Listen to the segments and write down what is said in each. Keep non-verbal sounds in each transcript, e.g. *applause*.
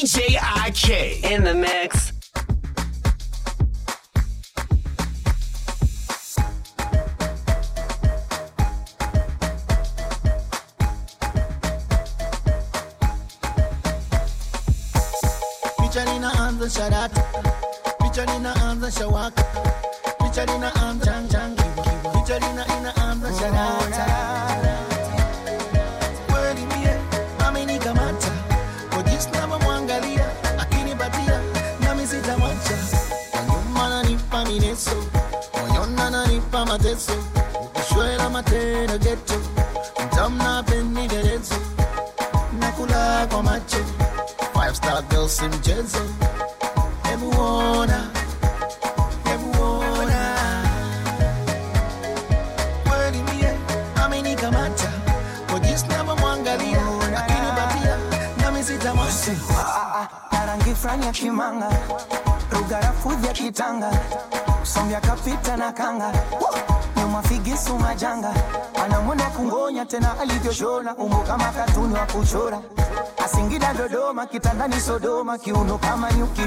DJ IK in the mix. Picture arms and shut out. Picture arms and show up. Picture arms, chang chang. Picture arms and shout out. Nanipa mateso ukishwela matendo geto mtamna pendiderezo nakula kwa macho. Five star girl si mchezo hebu ona hebu ona kweli mie amenikamata kwa jinsi navyomwangalia akinipatia nami sitamwacha na rangi fulani ya kimanga rugarafu vya kitanga. Sombya kapita na kanga nyuma figisu majanga. Anamwona kungonya tena alivyoshona umbo kama katuni wa kuchora. Asingida dodoma kitandani sodoma kiuno kama nyuki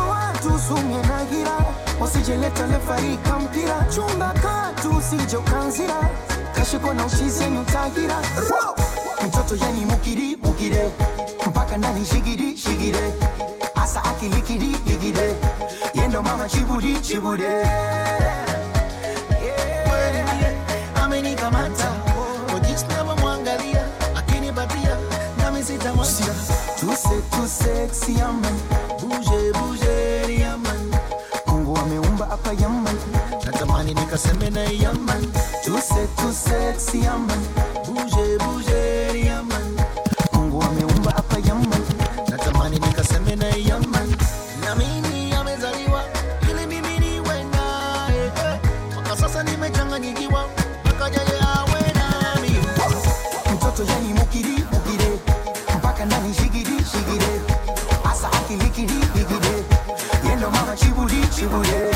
watu sumye na gira. Usijeleta lefarika mpira. Chumba katu usijokanzira kashiko na ushizi mtoto yani mukiri mukire. Mpaka ndani shigiri shigire. Asa akilikiri ligire yendo mama chibudi chibude amenikamata kwa jinsi navyomwangalia akinipatia nami sitamwacha tuse tuseksi buje buje yaman mungu ameumba hapa yaman natamani nikaseme na tuse tuseksi buje yeah.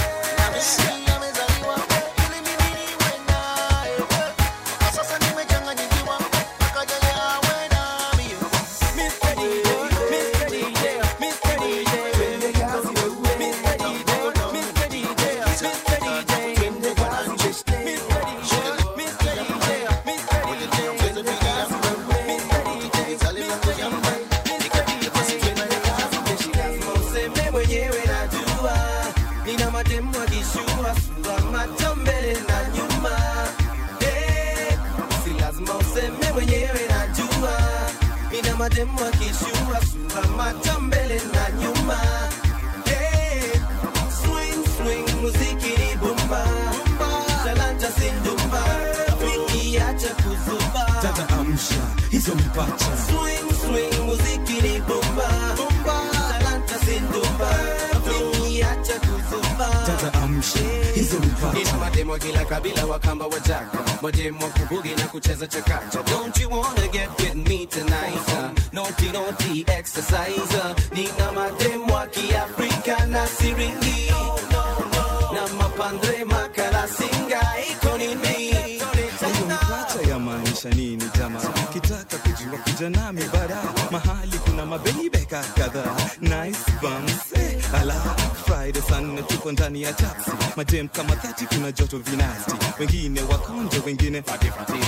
Madem kama thati kuna joto vinati, wengine wakonje wengine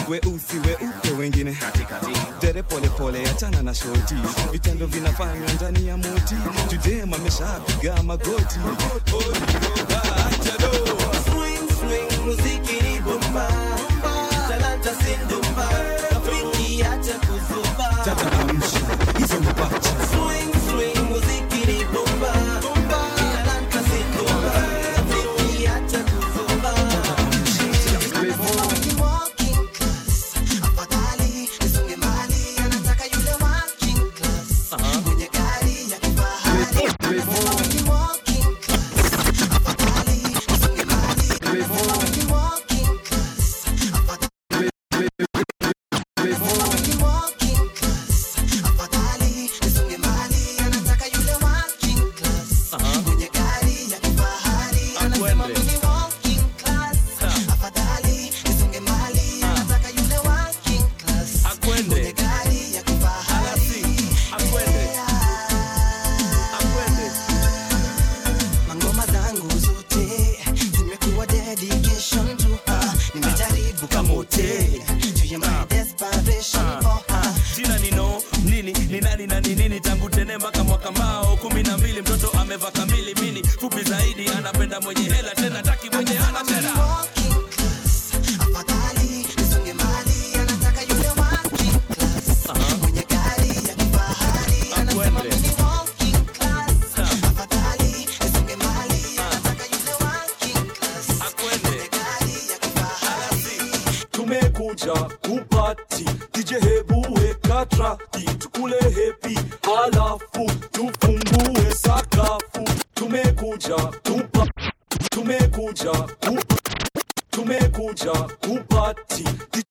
weusi weupe wengine dere polepole achana na shoti vitendo vinafanywa ndani ya moti judem ameshapiga magoti. Swing, swing, muziki ni bomba. Talanta sindumba rafiki acha kuzumba Tumekuja tupa, tumekuja kupa, tumekuja kupati,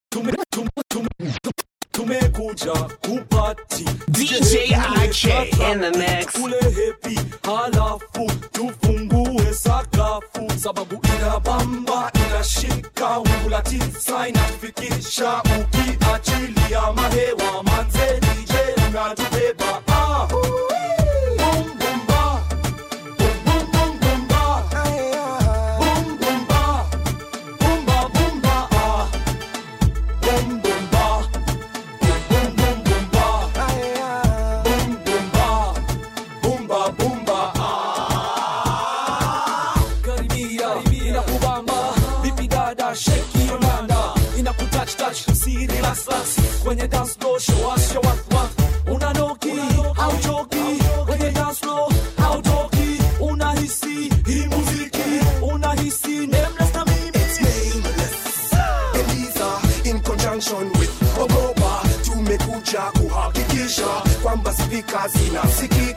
tume, tume, tume, tumekuja kupati. DJ IK in the mix, kule hepi halafu tufungue sakafu, sababu ina bamba inashika, ungulati sa inafikisha, ukiachilia mahewa Casino. na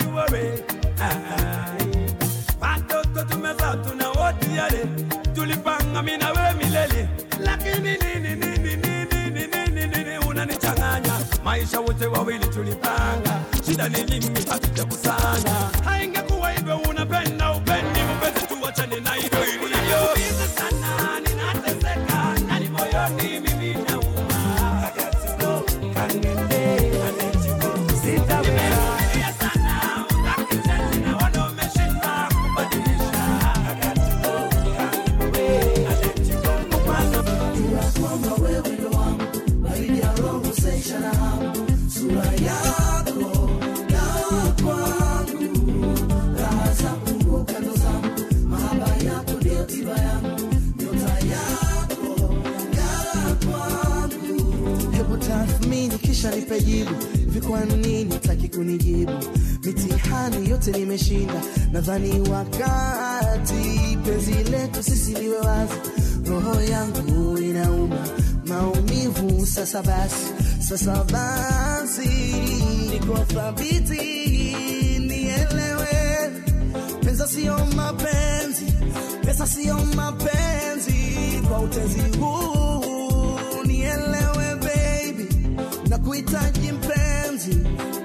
wote wawili tulipanga, shida ni nini? Hatujakusana nadhani wakati penzi letu sisi liwe wazi. Roho yangu inauma maumivu, sasa basi, sasa basi, niko thabiti, nielewe, pesa sio mapenzi, pesa sio mapenzi kwa utenzi huu, nielewe baby, na mpenzi,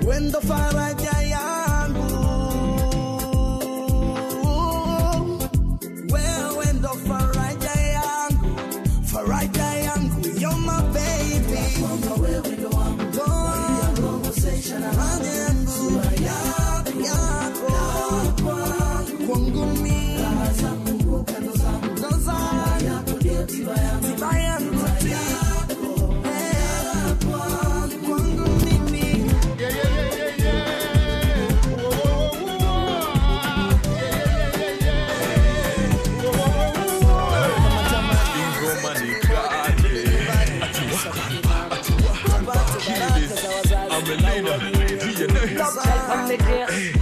wendo faraja Yeah.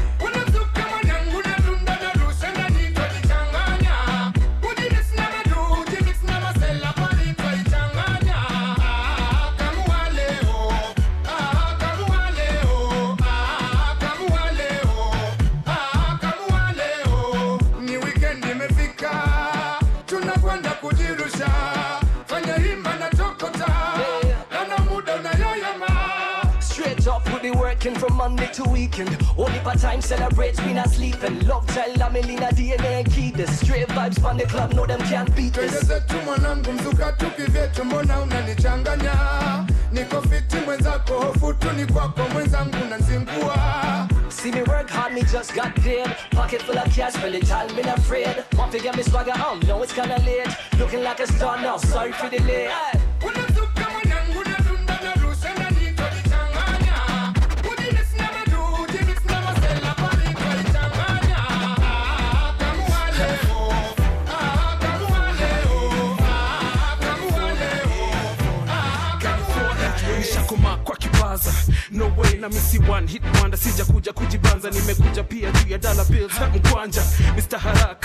Monday to weekend. Only part time celebrate, we not sleeping. Love child, I'm in DNA key. The straight vibes from the club, no them can't beat this. zetu mwanangu, mzuka tukivyetu, mbona unanichanganya? Niko fiti mwenzako, hofu tu ni kwako, mwenzangu nanzingua. See me work hard, me just got paid. Pocket full of cash, the time, me not afraid. Want to get me swagger oh, on, know it's kinda late. Looking like a star now, sorry for the delay. Unazuka na misi one hit wonder. Sija kuja kujibanza nimekuja pia juu ya dollar bills na mkwanja. Mr haraka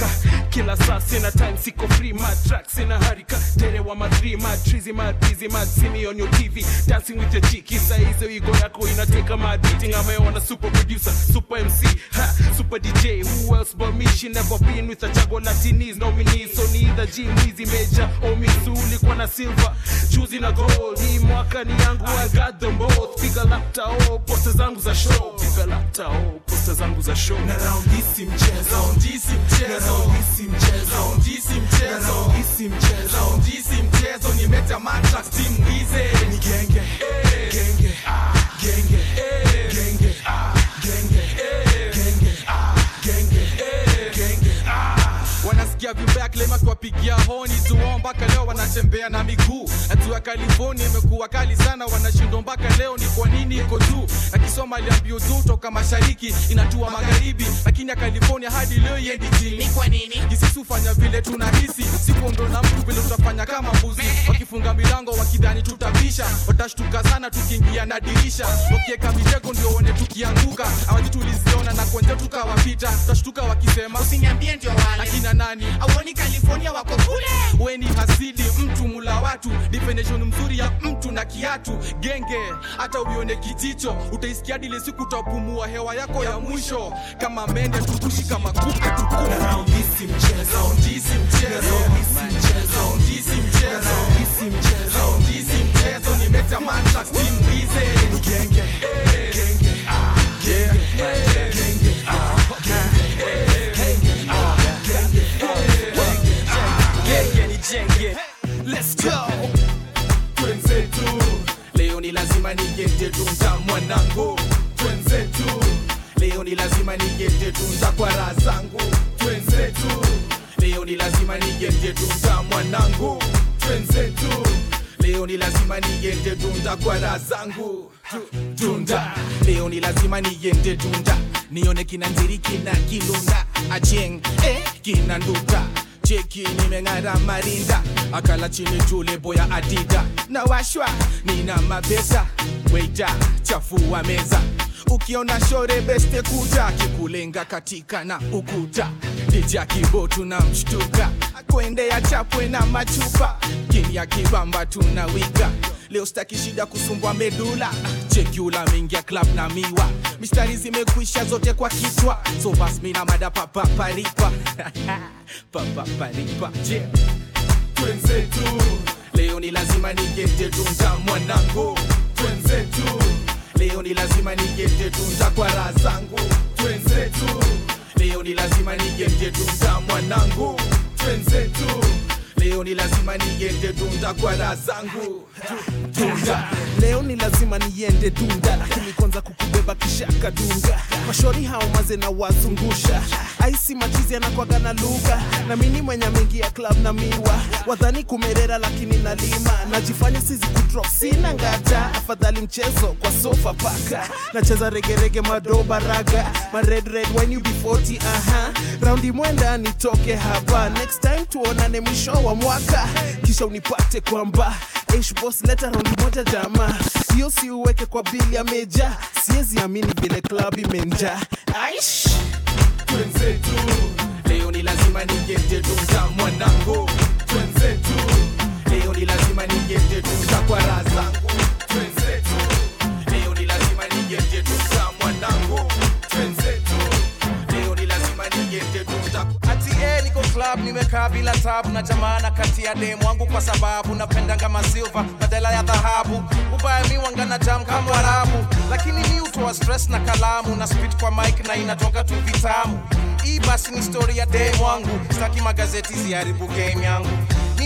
kila saa sina time siko free my track sina harika. Tere wa madri mad trizy mad busy mad see on your tv dancing with your chick saa hizo igo yako inateka mad beating ameona super producer super mc ha super dj who else but me? She never been with a chago latinis nominees so ni either G Mwizi Major or Misu kwa na silver juzi na gold. Hii mwaka ni yangu I got them both. Piga lapta oh posta zangu za show. Piga lapta oh posta zangu za show. Na round this mchezo. Round this mchezo Isim mchezo ndisi mchezo isi mchezo ndisi mchezo nimecha mantrax team ngize ni genge. Genge. Ah. Genge. Genge ah. Wanasikia vibaya klema kuwapigia honi. Tuo mpaka leo wanatembea na miguu. Hatua California imekuwa kali sana wanashindwa mpaka leo ni kwa nini iko juu? Na Kisomalia mbio tu toka mashariki inatua magharibi. Lakini ya California hadi leo iendi chini kwa nini? Kisisi hufanya vile tunahisi. Sikuondo na mtu vile tutafanya kama mbuzi. Wakifunga milango wakidhani tutabisha watashtuka sana tukiingia na dirisha. Wakieka mitego ndio one tukianguka. Awajituliziona na kwenze tukawapita tutashtuka wakisema usiniambie ndio wale. Akina nani auoni California wako kule? Weni hasidi mtu mula watu. Definition mzuri ya mtu na kiatu. Genge hata uione kijicho. Utaisikia dile siku utapumua hewa yako ya mwisho. Kama mende tukushi kama kuku let's go. Twenzetu leo ni lazima nigende tunza mwanangu. Twenzetu leo ni lazima nigende tunza kwa raha zangu. Twenzetu leo ni lazima nigende tunza mwanangu. Twenzetu leo ni lazima nigende tunza kwa raha zangu tunda leo ni lazima nigende tunda. Nione kina nziri kina kilunda acheng eh, kina nduta cheki nimeng'ara marinda. Akala chini tule boya adida. Na washwa nina mapesa. Weita chafua meza. Ukiona shore beste kuta. Kikulenga katika na ukuta dija kibo tunamshtuka mshtuka. Kuendea chapwe na machupa. Kini ya kibamba tunawika leo staki shida kusumbwa medula. Chekula mengia club na miwa. Mistari zimekwisha zote kwa kichwa so bas mina mada papa paripa je twenzetu. Leo ni lazima nigete tunza mwanangu. Twenzetu. Leo ni lazima nigete tunza kwa raha zangu. Twenzetu leo ni lazima nigete tunza mwanangu twenzetu leo ni lazima niende dunda kwa raha zangu. Tu- dunda. Leo ni lazima niende dunda lakini kwanza kukubeba kisha kadunga. Mashori hao maze na wazungusha. Aisi machizi anakwaga na lugha na mini mwenye ameingia club na miwa. Wadhani kumerera lakini nalima. Najifanya sizi kudrop sina ngata afadhali mchezo kwa sofa paka. Nacheza regerege madoba raga. Ma red red when you be 40 aha. Raundi mwenda nitoke hapa. Next time tuonane mwisho wa mwaka kisha unipate kwamba boss leta raundi moja jama sio si uweke kwa bili ya meja siwezi amini vile club imenja aish! Twenzetu leo ni lazima nigete tunza mwanangu. Leo ni lazima nigete tunza kwa raha club nimekaa bila tabu. Na jamana kati ya demu wangu kwa sababu napendanga masilva badala ya dhahabu. Ubaya mi wanga na jam kama arabu. Lakini mi utoa stress na kalamu na spit kwa mike na inatoka tu vitamu. Hii basi ni story ya demu wangu. Staki magazeti ziharibu game yangu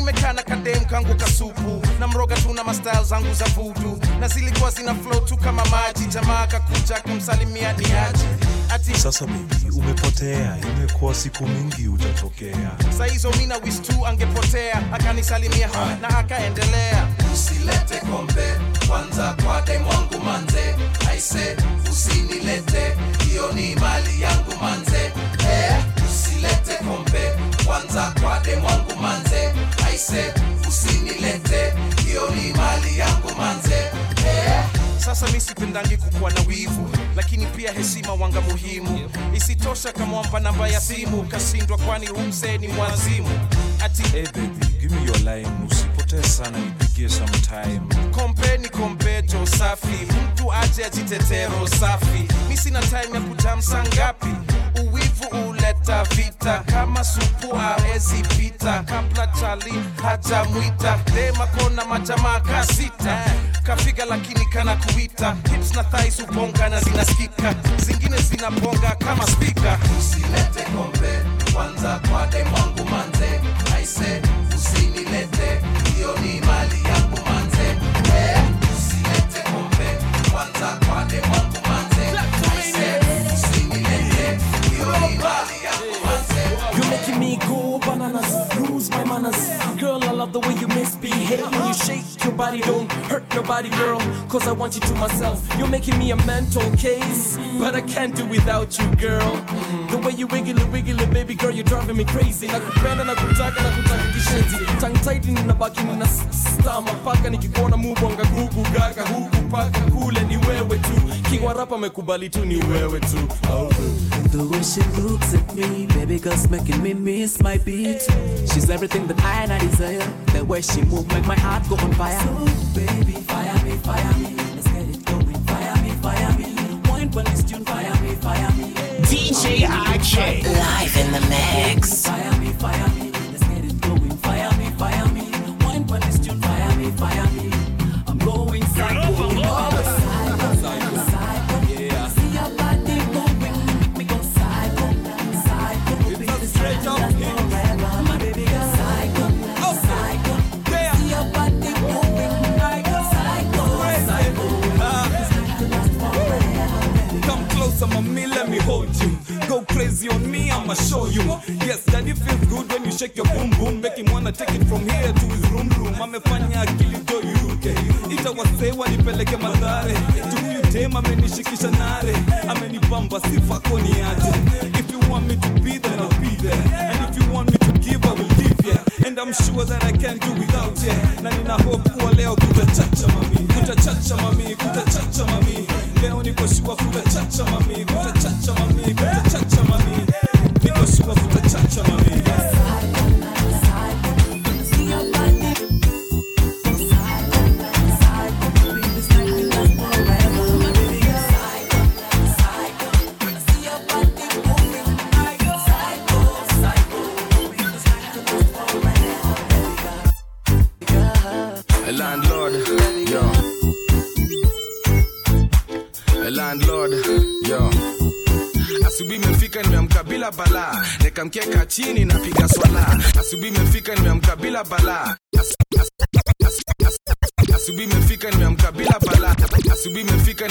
nimekaa na kadem kangu kasupu. Na mroga tu na mastyle zangu za vudu. Na zilikuwa zina flow tu kama maji. Jamaa kakuja kumsalimia ni aji ati Sasa baby, umepotea, imekuwa siku mingi utatokea. saizo mina wis tu angepotea. Akanisalimia na akaendelea. Usilete kombe. Kwanza kwa demu wangu manze aise usinilete. Hiyo ni mali yangu manze. Eh, usilete kombe. Kwanza kwa demu wangu manze aise usinilete. Hiyo ni mali yako manze. Sasa mi sipendangi kukuwa na wivu lakini pia heshima wanga muhimu. Isitosha kamwamba namba ya simu kashindwa kwani humsee ni mwazimu ati Hey baby, give me your line, usipotee sana, nipigie sometime. kompe ni kompeto safi mtu aje ajitetero safi. Mi sina time ya kutamsa ngapi uleta vita. Kama supu awezi pita. Kabla chali hajamwita. Dema majamaa kasita kafiga lakini kana kuita. Hips na thais uponga na zinasikika. Zingine zinabonga kama spika usilete kombe. Kwanza kwa demu manze. Aise manners. Girl, I love the way you misbehave when you shake your body. Don't hurt nobody, girl, cause I want you to myself. You're making me a mental case, but I can't do without you, girl. The way you wiggle, wiggle, baby girl, you're driving me crazy. Nakupenda, nakutaka, nakutaka kishenzi. Tongue tight ninabaki nina stama paka nikikuona mubonga gugu gaga huku paka kule ni wewe tu. King wa rap tu ni wewe tu. Oh. The way she looks at me, baby girl's making me miss my beat. She's everything that I and I desire. The way she move make my heart go on fire. So baby, fire me, fire me. Let's get it going. Fire me, fire me. Point when this tune, fire me, fire me. DJ IK. Live in the mix. Fire me, fire me. Let's get it going. Fire me, fire me. Point when this tune, fire me, fire me. Crazy on me, I'ma show you. Yes, daddy feels good when you shake your boom boom. Make him wanna take it from here to his room room. Amefanya akili do yuruke. Ita wasee wanipeleke madhare. Tukuyu dem amenishikisha nare. Amenibamba sifa koni aje. If If you want me to be there, I'll be there. And if you want me to give, I will give, yeah. And I'm sure that I can't do without, yeah. Na nina hope kuwa leo kutachacha mami. Kutachacha mami, kutachacha mami leo niko sure futa chacha mami. Futa chacha mami. Futa chacha mami. Niko sure futa chacha mami. Landlord, yo. Asubuhi imefika nimeamka bila balaa, nikamkeka chini napiga swala. Asubuhi imefika nimeamka bila balaa. As- as- as- as- Asubuhi imefika nimeamka bila balaa. Asubuhi imefika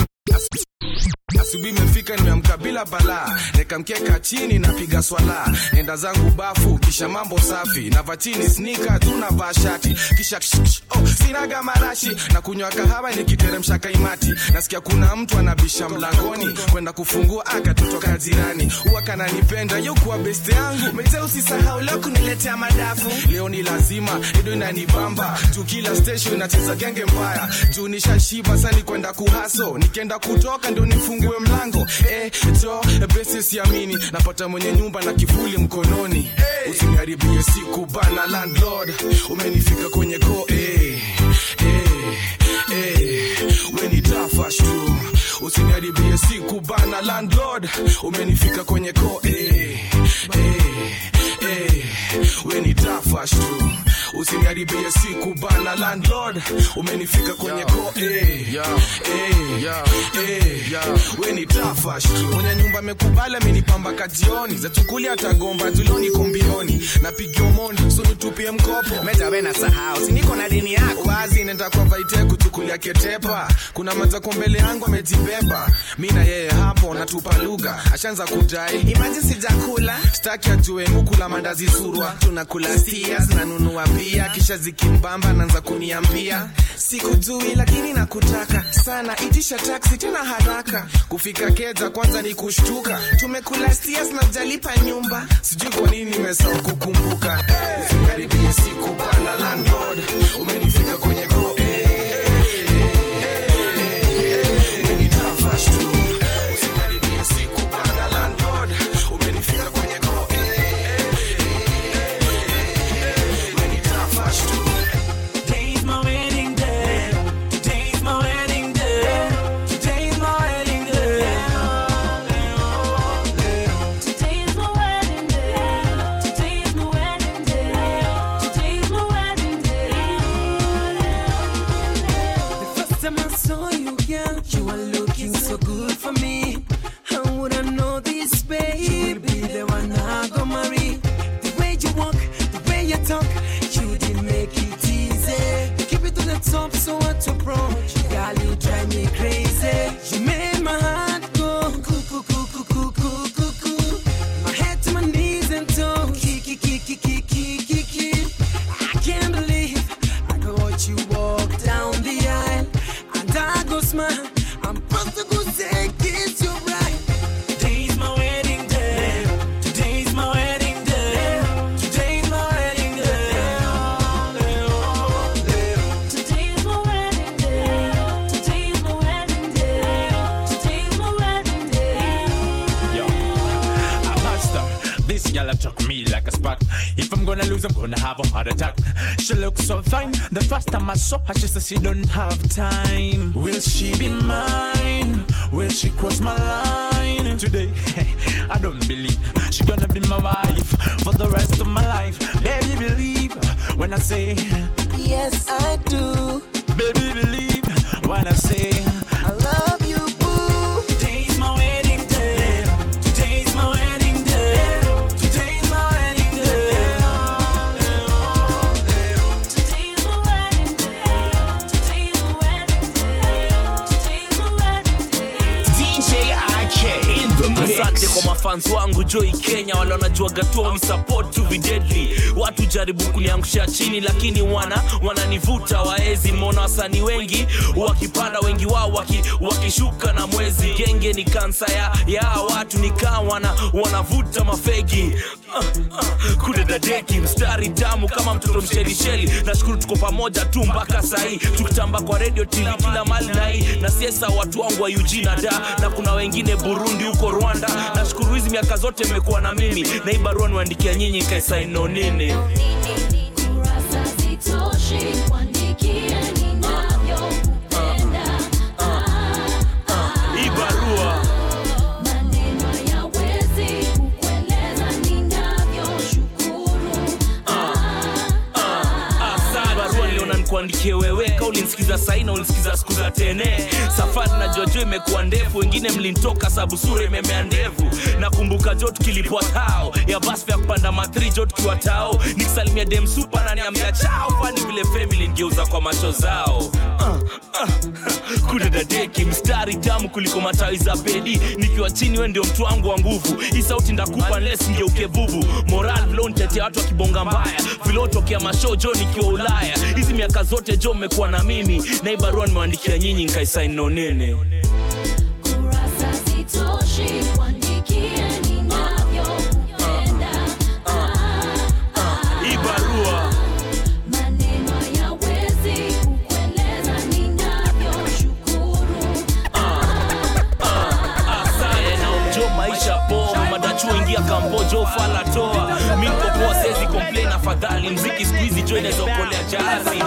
asubuhi imefika nimeamka bila balaa. Nikamkeka chini napiga swala. Enda zangu bafu kisha mambo safi. Nava chini snika tu navaa shati. Kisha ksh, oh, sinaga marashi. Na kunywa kahawa nikiteremsha kaimati. Nasikia kuna mtu anabisha mlangoni. Kwenda kufungua akatotoka jirani. Huwa kananipenda yokuwa beste yangu. Mete usisahau leo kuniletea madafu. Leo ni lazima ido inanibamba. Juu kila station inacheza genge mbaya. Juu nishashiba sani kwenda kuhaso nikienda kutoka ndio nifungue mlango. Eh, jo besi siamini. Napata mwenye nyumba na kivuli mkononi. Usiniharibie siku bana landlord. Umenifika kwenye go eh, eh, eh, tu usiniharibie siku bana landlord. Umenifika kwenye eh, eh, eh, weni tafash tu usiniharibie siku bana landlord. Umenifika kwenye ko weni tafash tu mwenye nyumba amekubali amenipamba kajioni. Za chukuli atagomba juloni kombioni napigia mondi sunitupie mkopo. Mejawe na sahau siniko na dini yako? Wazi nenda kwa vaite kuchukulia ketepa. Kuna matako mbele yangu amejibeba. Mi na yeye hapo natupa lugha. Ashaanza kudai imaji sijakula. Staki ajue mukula mandazi surwa tunakula sias nanunua pia. Kisha zikimbamba naanza kuniambia. Sikujui lakini nakutaka sana. Itisha taksi tena haraka. Kufika keja kwanza ni kushtuka. Tumekula sias na jalipa nyumba. Sijui kwa nini nimesahau kukumbuka. Umenifika Saw her, she said she don't have time. Will she be mine? Will she cross my line today? I don't believe she gonna be my wife for the rest of my life. Baby, believe when I say mafans wangu joi kenya wale wanajuaga tu wamisupport tu videdli watu jaribu kuniangusha chini lakini wana wananivuta waezi. Mona wasanii wengi wakipanda wengi wao waki, wakishuka na mwezi. Genge ni kansa ya, ya watu nikaa wana, wanavuta mafegi. Uh, uh, kudedadeki mstari tamu kama mtoto mshelisheli nashukuru tuko pamoja tu mpaka sahii. Tukitamba kwa redio tili kila mali nai na siesa watu wangu wa da na kuna wengine burundi huko rwanda. Nashukuru hizi miaka zote mmekuwa na mimi na hii barua niwaandikia nyinyi kaisaino nini kuandikia. Asante. barua niliona nikuandikie wewe ka ulinsikiza saina ulinsikiza siku za tene. Safari na jojo imekuwa ndefu wengine mlintoka sabu sura imemea ndevu. Nakumbuka jo tukilipwa tao ya basi vya kupanda matri jo tukiwa tao. Nikisalimia dem supa na niambia chao fani vile family ngeuza kwa macho zao. *laughs* Uh, uh, kudadadeki mstari tamu kuliko matawi za bedi nikiwa chini we ndio mtu wangu wa nguvu. Hii sauti ndakupa nles ngeuke vuvu moral vilo vilontetea watu wakibonga mbaya. Vilotokea mashoo jo nikiwa ulaya. Hizi miaka zote jo mmekuwa na mimi. Na hii barua nimewandikia nyinyi nkaisaini ninavyokupenda. hii barua. Maneno afadhali mziki siku hizi jo inawezaokolea jahazi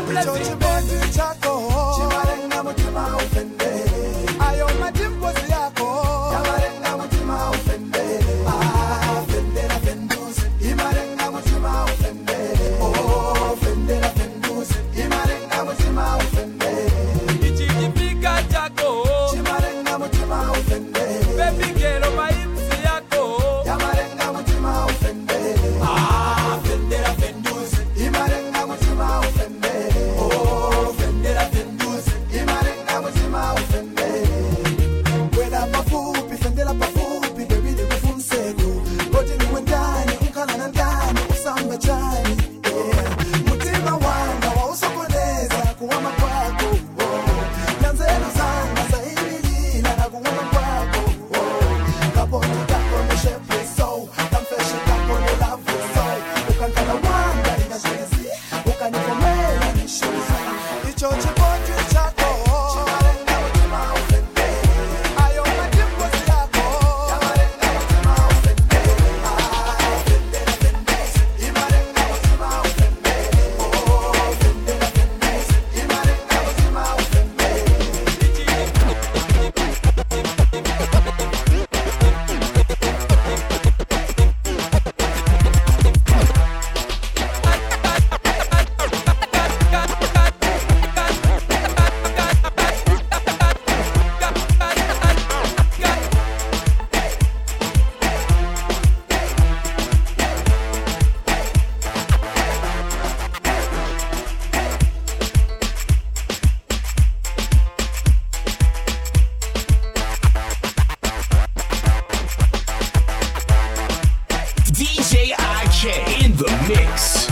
In the mix.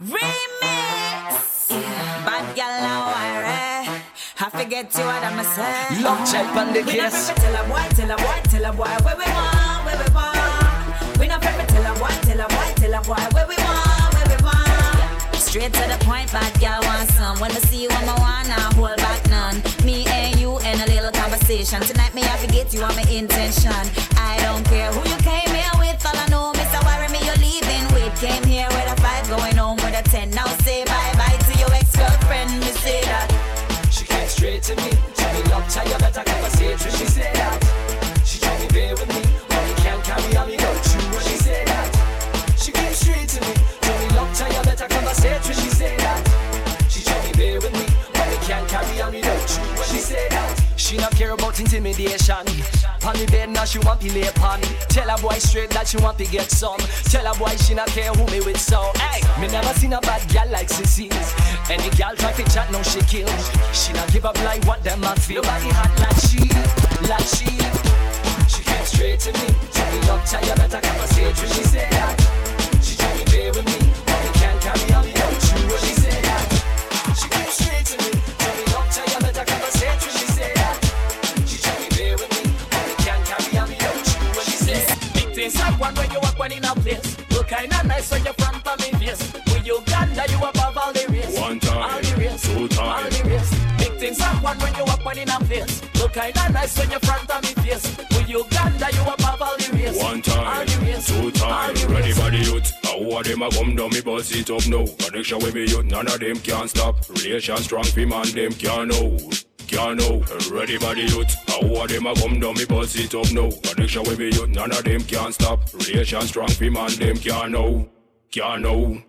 Remix. Bad gal now I I forget you what I'ma say. Lock check on the We not case. Tell a boy, tell a boy, tell a boy where we want, where we want. We not fi Tell a boy, tell a boy, tell a boy where we where we want. Straight to the point, bad gal want some. When I see you, I'ma wanna hold back none. Me and you in a little conversation. Tonight me I forget you on my intention. I don't care who you came here with. All I know, Mr. Worry me, you're leaving with. Came here with a five, going home with a ten. Now say bye bye to your ex-girlfriend. Me say that. She came straight to me. Tell me love child, you better conversation. She said that. She told me bear with me. We can't carry on, we go through. She said that. She told me bear with me. But we can't carry on, we go through. She said that. She not care about intimidation. On the bed now she want to lay upon. Tell a boy straight that she want to get some. Tell a boy she not care who me with so. Hey, me never seen a bad gal like Sissy. Any gal try to chat, no she kill. She not give up like what them a feel. Nobody hot like she, like she. She came straight to me. Tell me love, tell you better conversation. She said that. Things happen when you walk when in a place. Look kinda nice when you front of me face. With Uganda, you above all the race. One time, all the race, two time. all the race. Big things happen when you walk when in a place. Look kinda nice when you front of me face. With Uganda, you above all the race. One all time, the race, two all time, the ready for the youth. How are them a come down, me bust it up now. Connection with me youth, none of them can stop. Relation strong, fi man, them can hold can't know. Ready by the youth, how are them a come down, me bust it up now. Connection with me youth, none of them can't stop. Relation strong, for man, them can't know, can't know.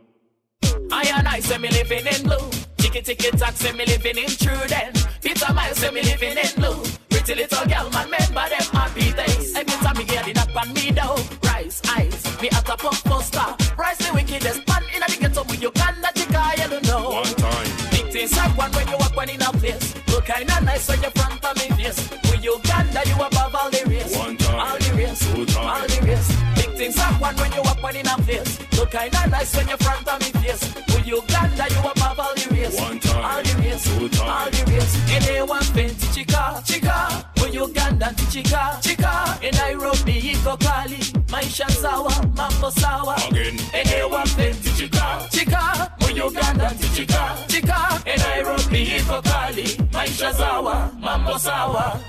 I and I say me living in blue. Ticket ticket tack say me living in true then. Peter Miles say me living in blue. Pretty little girl, man, remember them happy days. Every time me get it up on me though. Rice, eyes, me at a pop poster. Rice the wickedest man in the ghetto with you can't let you go, you don't know. One time. Big things one when you walk one in a place. Kinda nice when you front of me face. With Uganda, you above all the race. One time, all the race, two time. all the race. Big things happen when you walk when in a place. Look kinda nice when you front of me face. With Uganda, you above all the race. One time, all the race, two time. all the race. In a one fence, chica, chica. With Uganda, chica, chica. In Nairobi, iko kali. Maisha sawa, mambo sawa. Again. In a one fence, chica, chica. With Uganda, chica, chica. In Nairobi, iko kali. Maisha sawa, mambo sawa.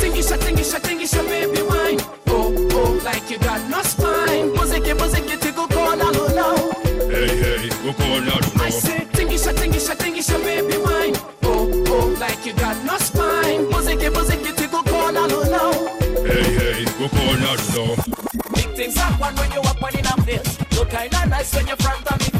Tingisha, tingisha, tingisha, baby wine. Oh, oh, like you got no spine. Muziki, muziki, corner, low, low. Hey, hey, go corner, I say, tingisha, tingisha, tingisha, baby wine. Oh, oh, like you got no spine. Muziki, muziki, corner, low, low. Hey, hey, go corner, no. Big things happen when you up in a place. Look kinda nice when you front of me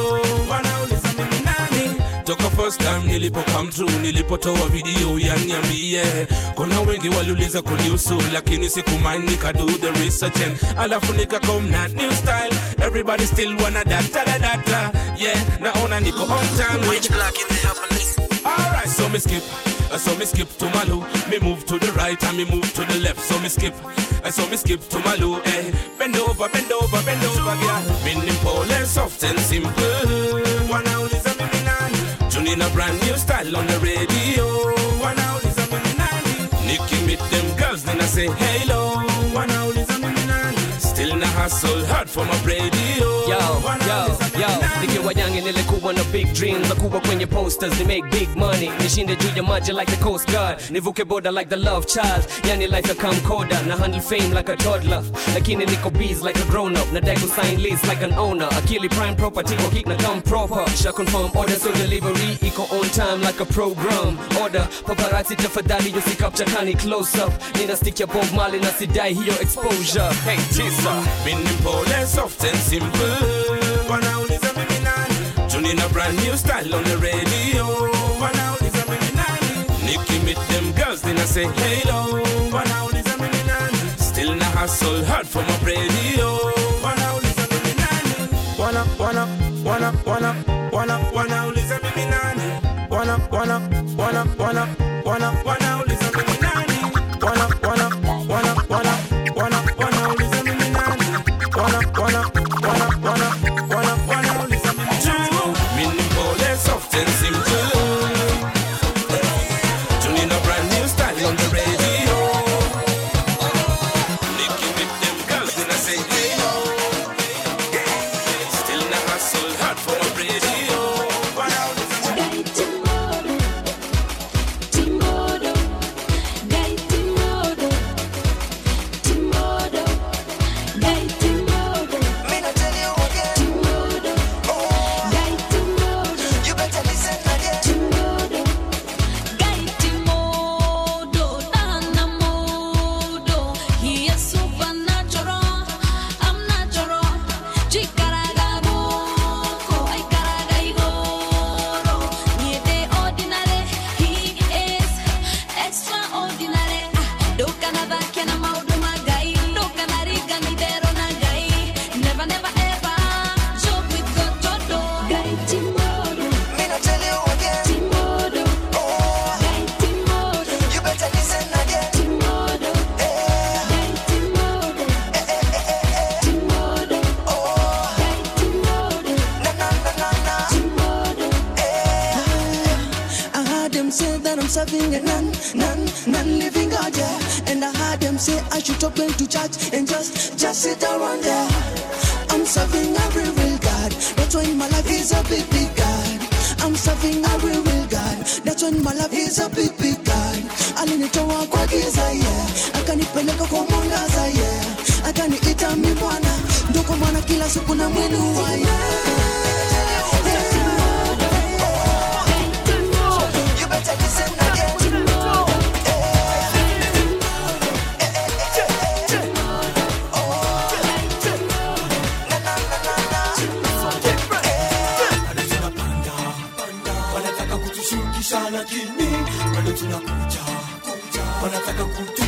Toka first time nilipo come through, nilipotoa video ya niambie. Kuna wengi waliuliza kunihusu, lakini sikumind nika do the research and alafu nika come na new style. Everybody still wanna data da data. Yeah, naona niko on time. Which black in the Alright, so me skip. uh, So me skip to my low, me move to the right and me move to the left. So me skip, uh, so me skip to my low. Eh, bend over, bend over, bend over, girl. Mini pole soft and simple in a brand new style on the radio. One hour is a money Nicky meet them girls, then I say hello. One hour is a money Still in a hustle hard for my radio. Yo, yo, mimi yo, nikiwa young nilikuwa na big dreams za kuwa kwenye posters ni make big money. Nishinde juu ya maji like the coast guard. Nivuke border like the love child? Yani life ya camcorder. Na handle fame like a toddler. Lakini niko bees like a grown up nadai kusign lease like an owner. Akili prime property kwa kick na come proper. Sha confirm order so delivery iko on time like a program. Order paparazzi tafadhali yusikapchakani close up nina stick ya bob mali na sidai hiyo exposure. Hey tisa. Mini pole soft and simple. One hour is a baby nanny. Tuning a brand new style on the radio. One hour is a baby nanny. Nicky meet them girls, then I say hello. One hour is a baby nanny. Still na hustle hard for my radio. One hour is a baby nanny. One up, one up, one up, one up, one up, one hour is a baby nanny. One up, one up, one up, one up. Para 我俩在搞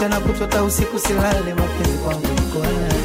mchana kutwa usiku silale, mapenzi kwangu mkoani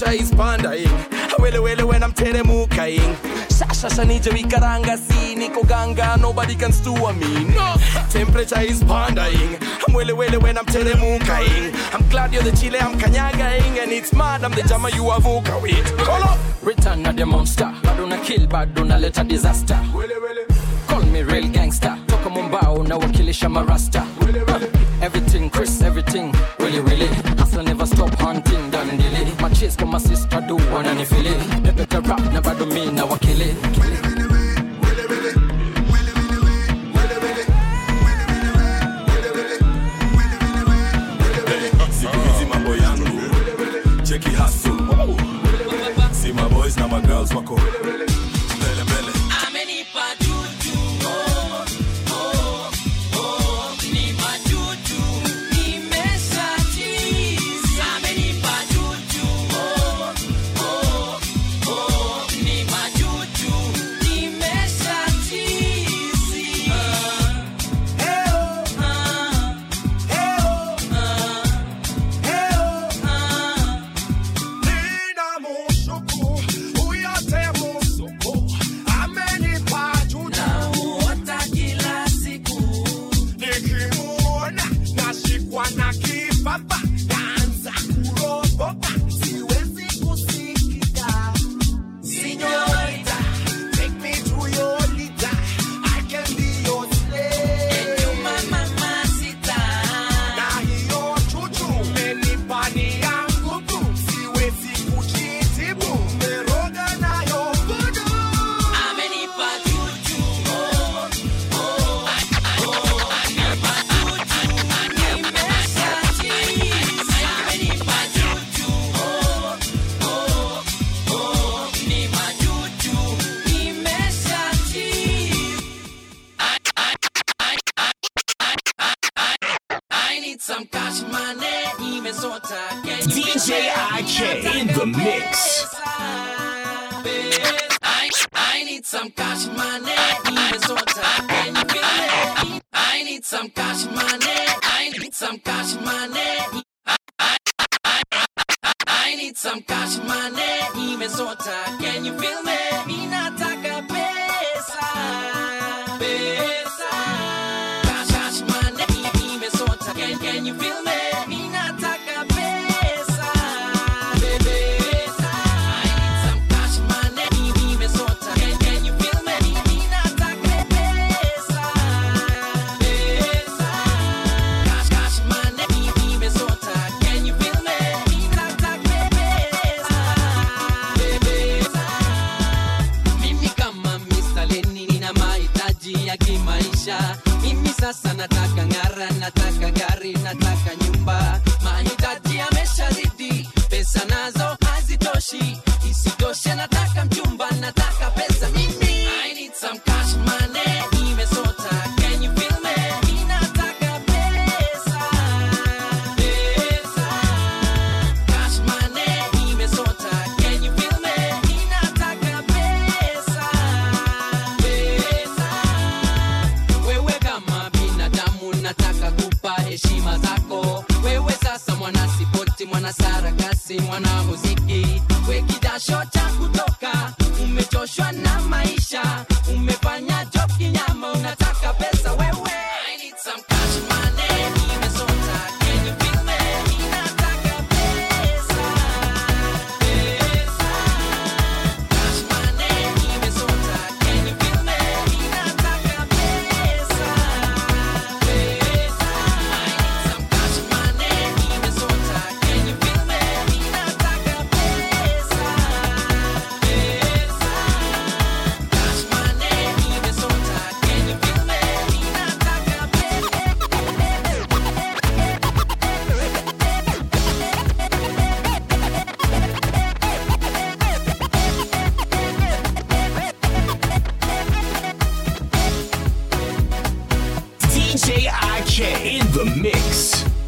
macho is pandering wele wele when I'm teremukaing shashasha nije vikaranga si niko ganga nobody can stew me. No. Temperature is pandering I'm wele wele when I'm teremukaing I'm glad you're the chile I'm kanyagaing and it's mad I'm the jama you are voka with call up. Return of the monster. Baduna kill baduna let a disaster. Wele wele. Call me real gangster. Toka Mombao na wakilisha marasta girls wacko. DJ IK in the mix.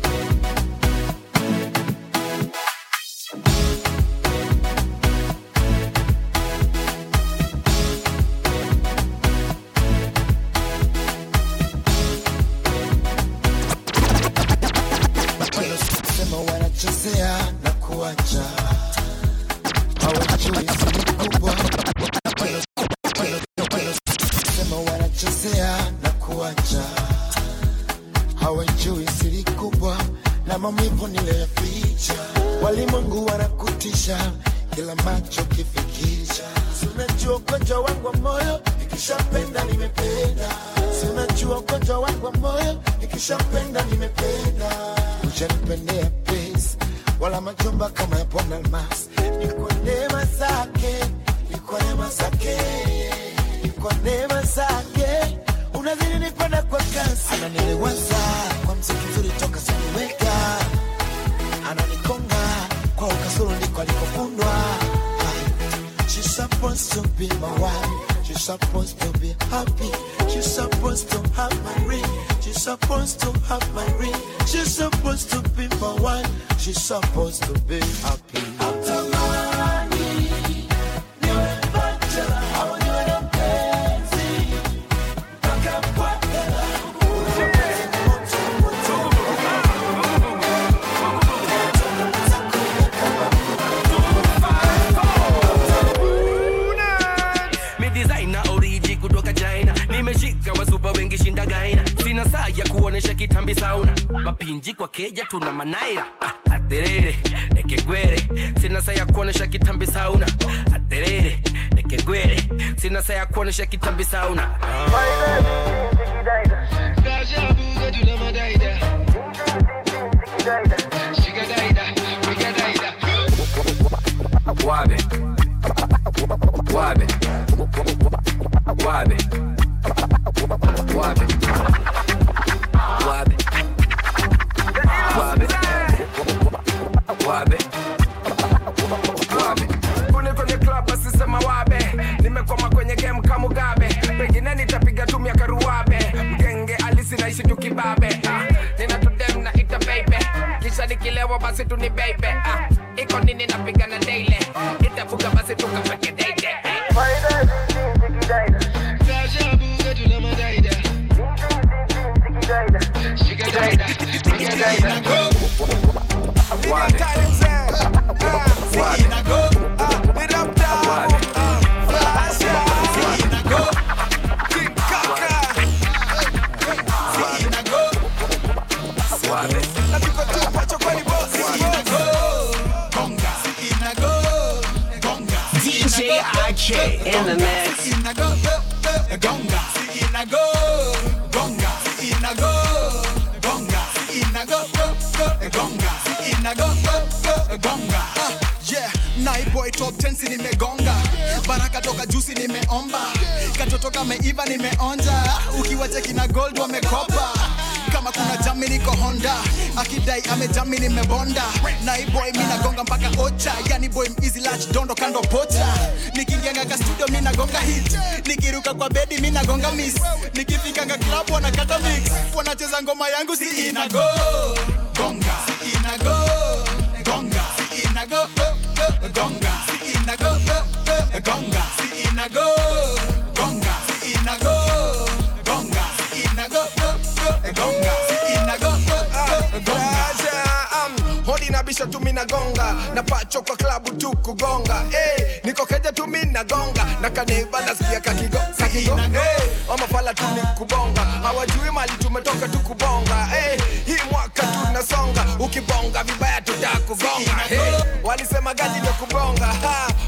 Nabisha tu minagonga na pacho kwa klabu tu kugonga. Hey, niko keja tu minagonga na kaneba nasikia kakigo kakigo. Hey, amafala tu ni kubonga. Hawajui mali tumetoka tu kubonga. Hey, hii mwaka tunasonga ukibonga vibaya tutakugonga. Hey, walisema gaji ndo kubonga.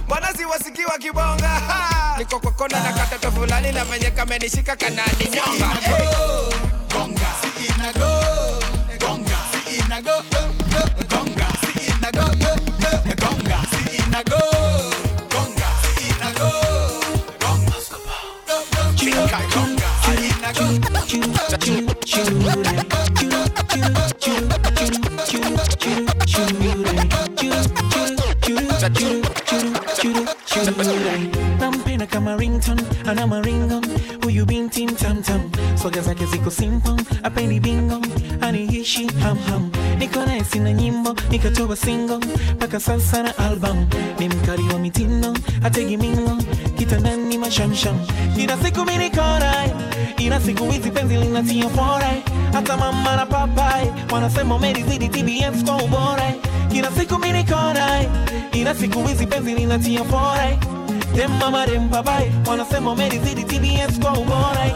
Mbona siwasikiwa kibonga. Ha, niko kwa kona na katoto fulani na venye kamenishika kanani nyonga. Hey. gonga si inago ringtone, and I'm a. Who you been, Tim Tam Tam? So, guess I guess it could pong, a penny bing. Aniishi hamham niko naye sina nyimbo nikatoa singo mpaka sasa na album. Ni mkali wa mitindo ategi mingo kitandani mashamsham. Ila siku minikora ila siku hizi penzi linatia hata mama na papai wanasema umelizidi tbs kwa ubora. Kila siku minikora ila siku hizi penzi linatia fora. Wanasema umelizidi tbs kwa ubora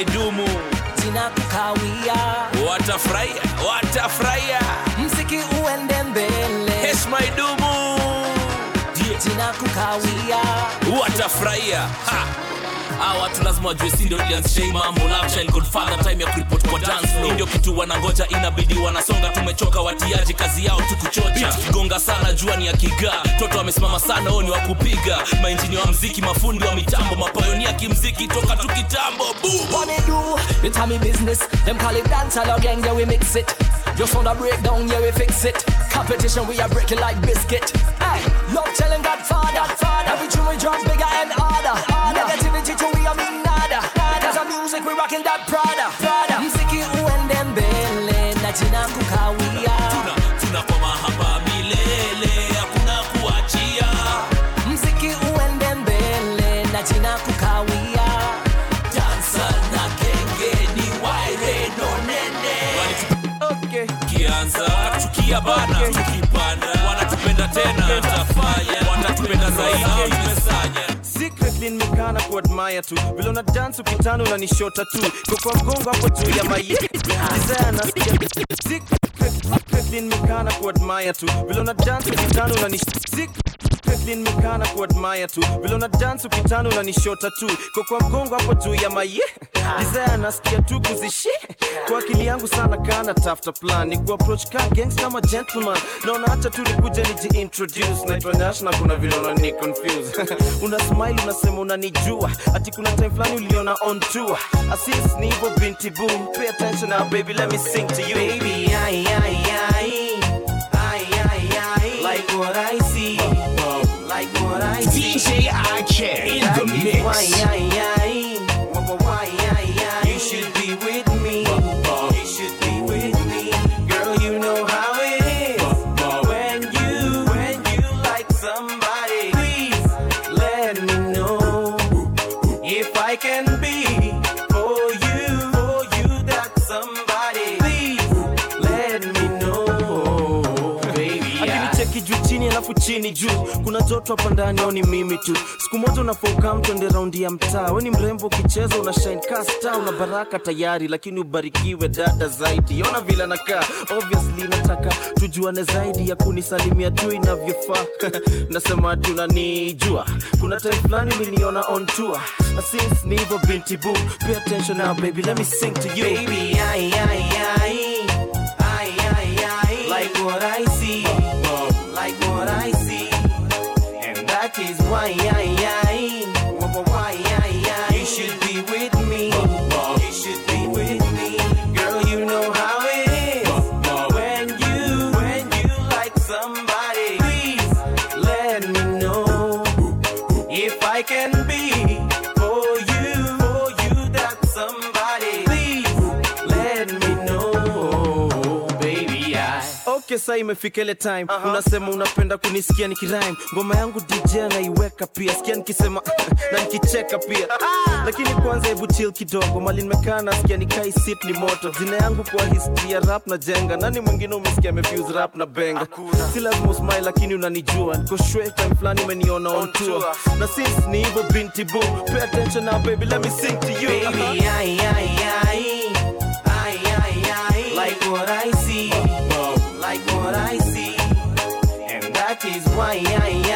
idumu jina kukawia watafurahia watafurahia. Mziki uende mbele. Heshima idumu jina kukawia watafurahia watu lazima wajue si ndio ilianzisha hii mambo Love Child Godfather time ya kuripot kwa dance Hii ndio kitu wanangoja inabidi wanasonga tumechoka watiaji kazi yao tu kuchocha gonga sana jua ni ya kigaa toto amesimama sana oni wa kupiga mainjini wa mziki mafundi wa mitambo mapayonia kimziki toka tu kitambo it's a me business. Them call it dancehall again, yeah we mix it. Just on the breakdown, yeah we fix it. Competition, we are breaking like biscuit. Hey, love telling Godfather, Godfather. Every tune we drop bigger and harder. Negativity to Music, we rocking that Prada. Prada. Mziki uende mbele, na jina kukawia. Tuna, tuna kwa mahaba milele hakuna kuachia Mziki uende mbele, na jina kukawia. dansa na kenge ni waire no nene okay. kianza tukia bana tukipanda wanatupenda tena tafanya watatupenda zaidi nimekana kuadmire tu. Vile una dance ukitano unanishota tu. Kokwa mgongo hapo juu ya maye nasikia secretly nimekana kuadmire tu vile una dance ukitano unanishota secretly nimekana kuadmire tu vile una dance ukitano unanishota tu kwa mgongo hapo juu ya maye desire nasikia tu kuzishi kwa akili yangu sana kana tafuta plan. Ni kuapproach ka gangster kama gentleman. Naona hata tu nikuje nijiintroduce naitwa Nash na kuna vile unani confuse. *laughs* Una smile unasema unanijua. Ati kuna time fulani uliona on tour. Assist ni hivyo binti boom. Pay attention now baby let me sing to you. Baby ai ai ay, ay, ay. Chini juu. Kuna joto hapa ndani au ni mimi tu? Siku moja unafoka twende raundi ya mtaa. We ni mrembo ukicheza una shine kasta una baraka tayari lakini ubarikiwe dada zaidi. Ona vile nakaa obviously nataka tujuane zaidi ya kunisalimia tu inavyofaa. *laughs* Nasema tunanijua kuna time fulani uliniona on tour. Since nivo binti boo pay attention now baby let me sing to you. Baby ay, ay, ay. Ay, ay, ay. like what I see why I saa imefika ile time. Unasema unapenda kunisikia nikirime ngoma yangu dj anaiweka pia. Sikia nikisema *laughs* na nikicheka pia. Lakini kwanza hebu chill kidogo. Mali nimekaa nasikia nikai sit ni moto. Jina yangu kwa historia rap na jenga. Nani mwingine umesikia amefuse rap na benga? Si lazima usmile lakini unanijua. Niko shwe time fulani umeniona on tour. Na since ni hivyo binti boo pay attention now baby let me sing to you. Baby ai ai ai ai ai ai like what I see why, yeah, yeah.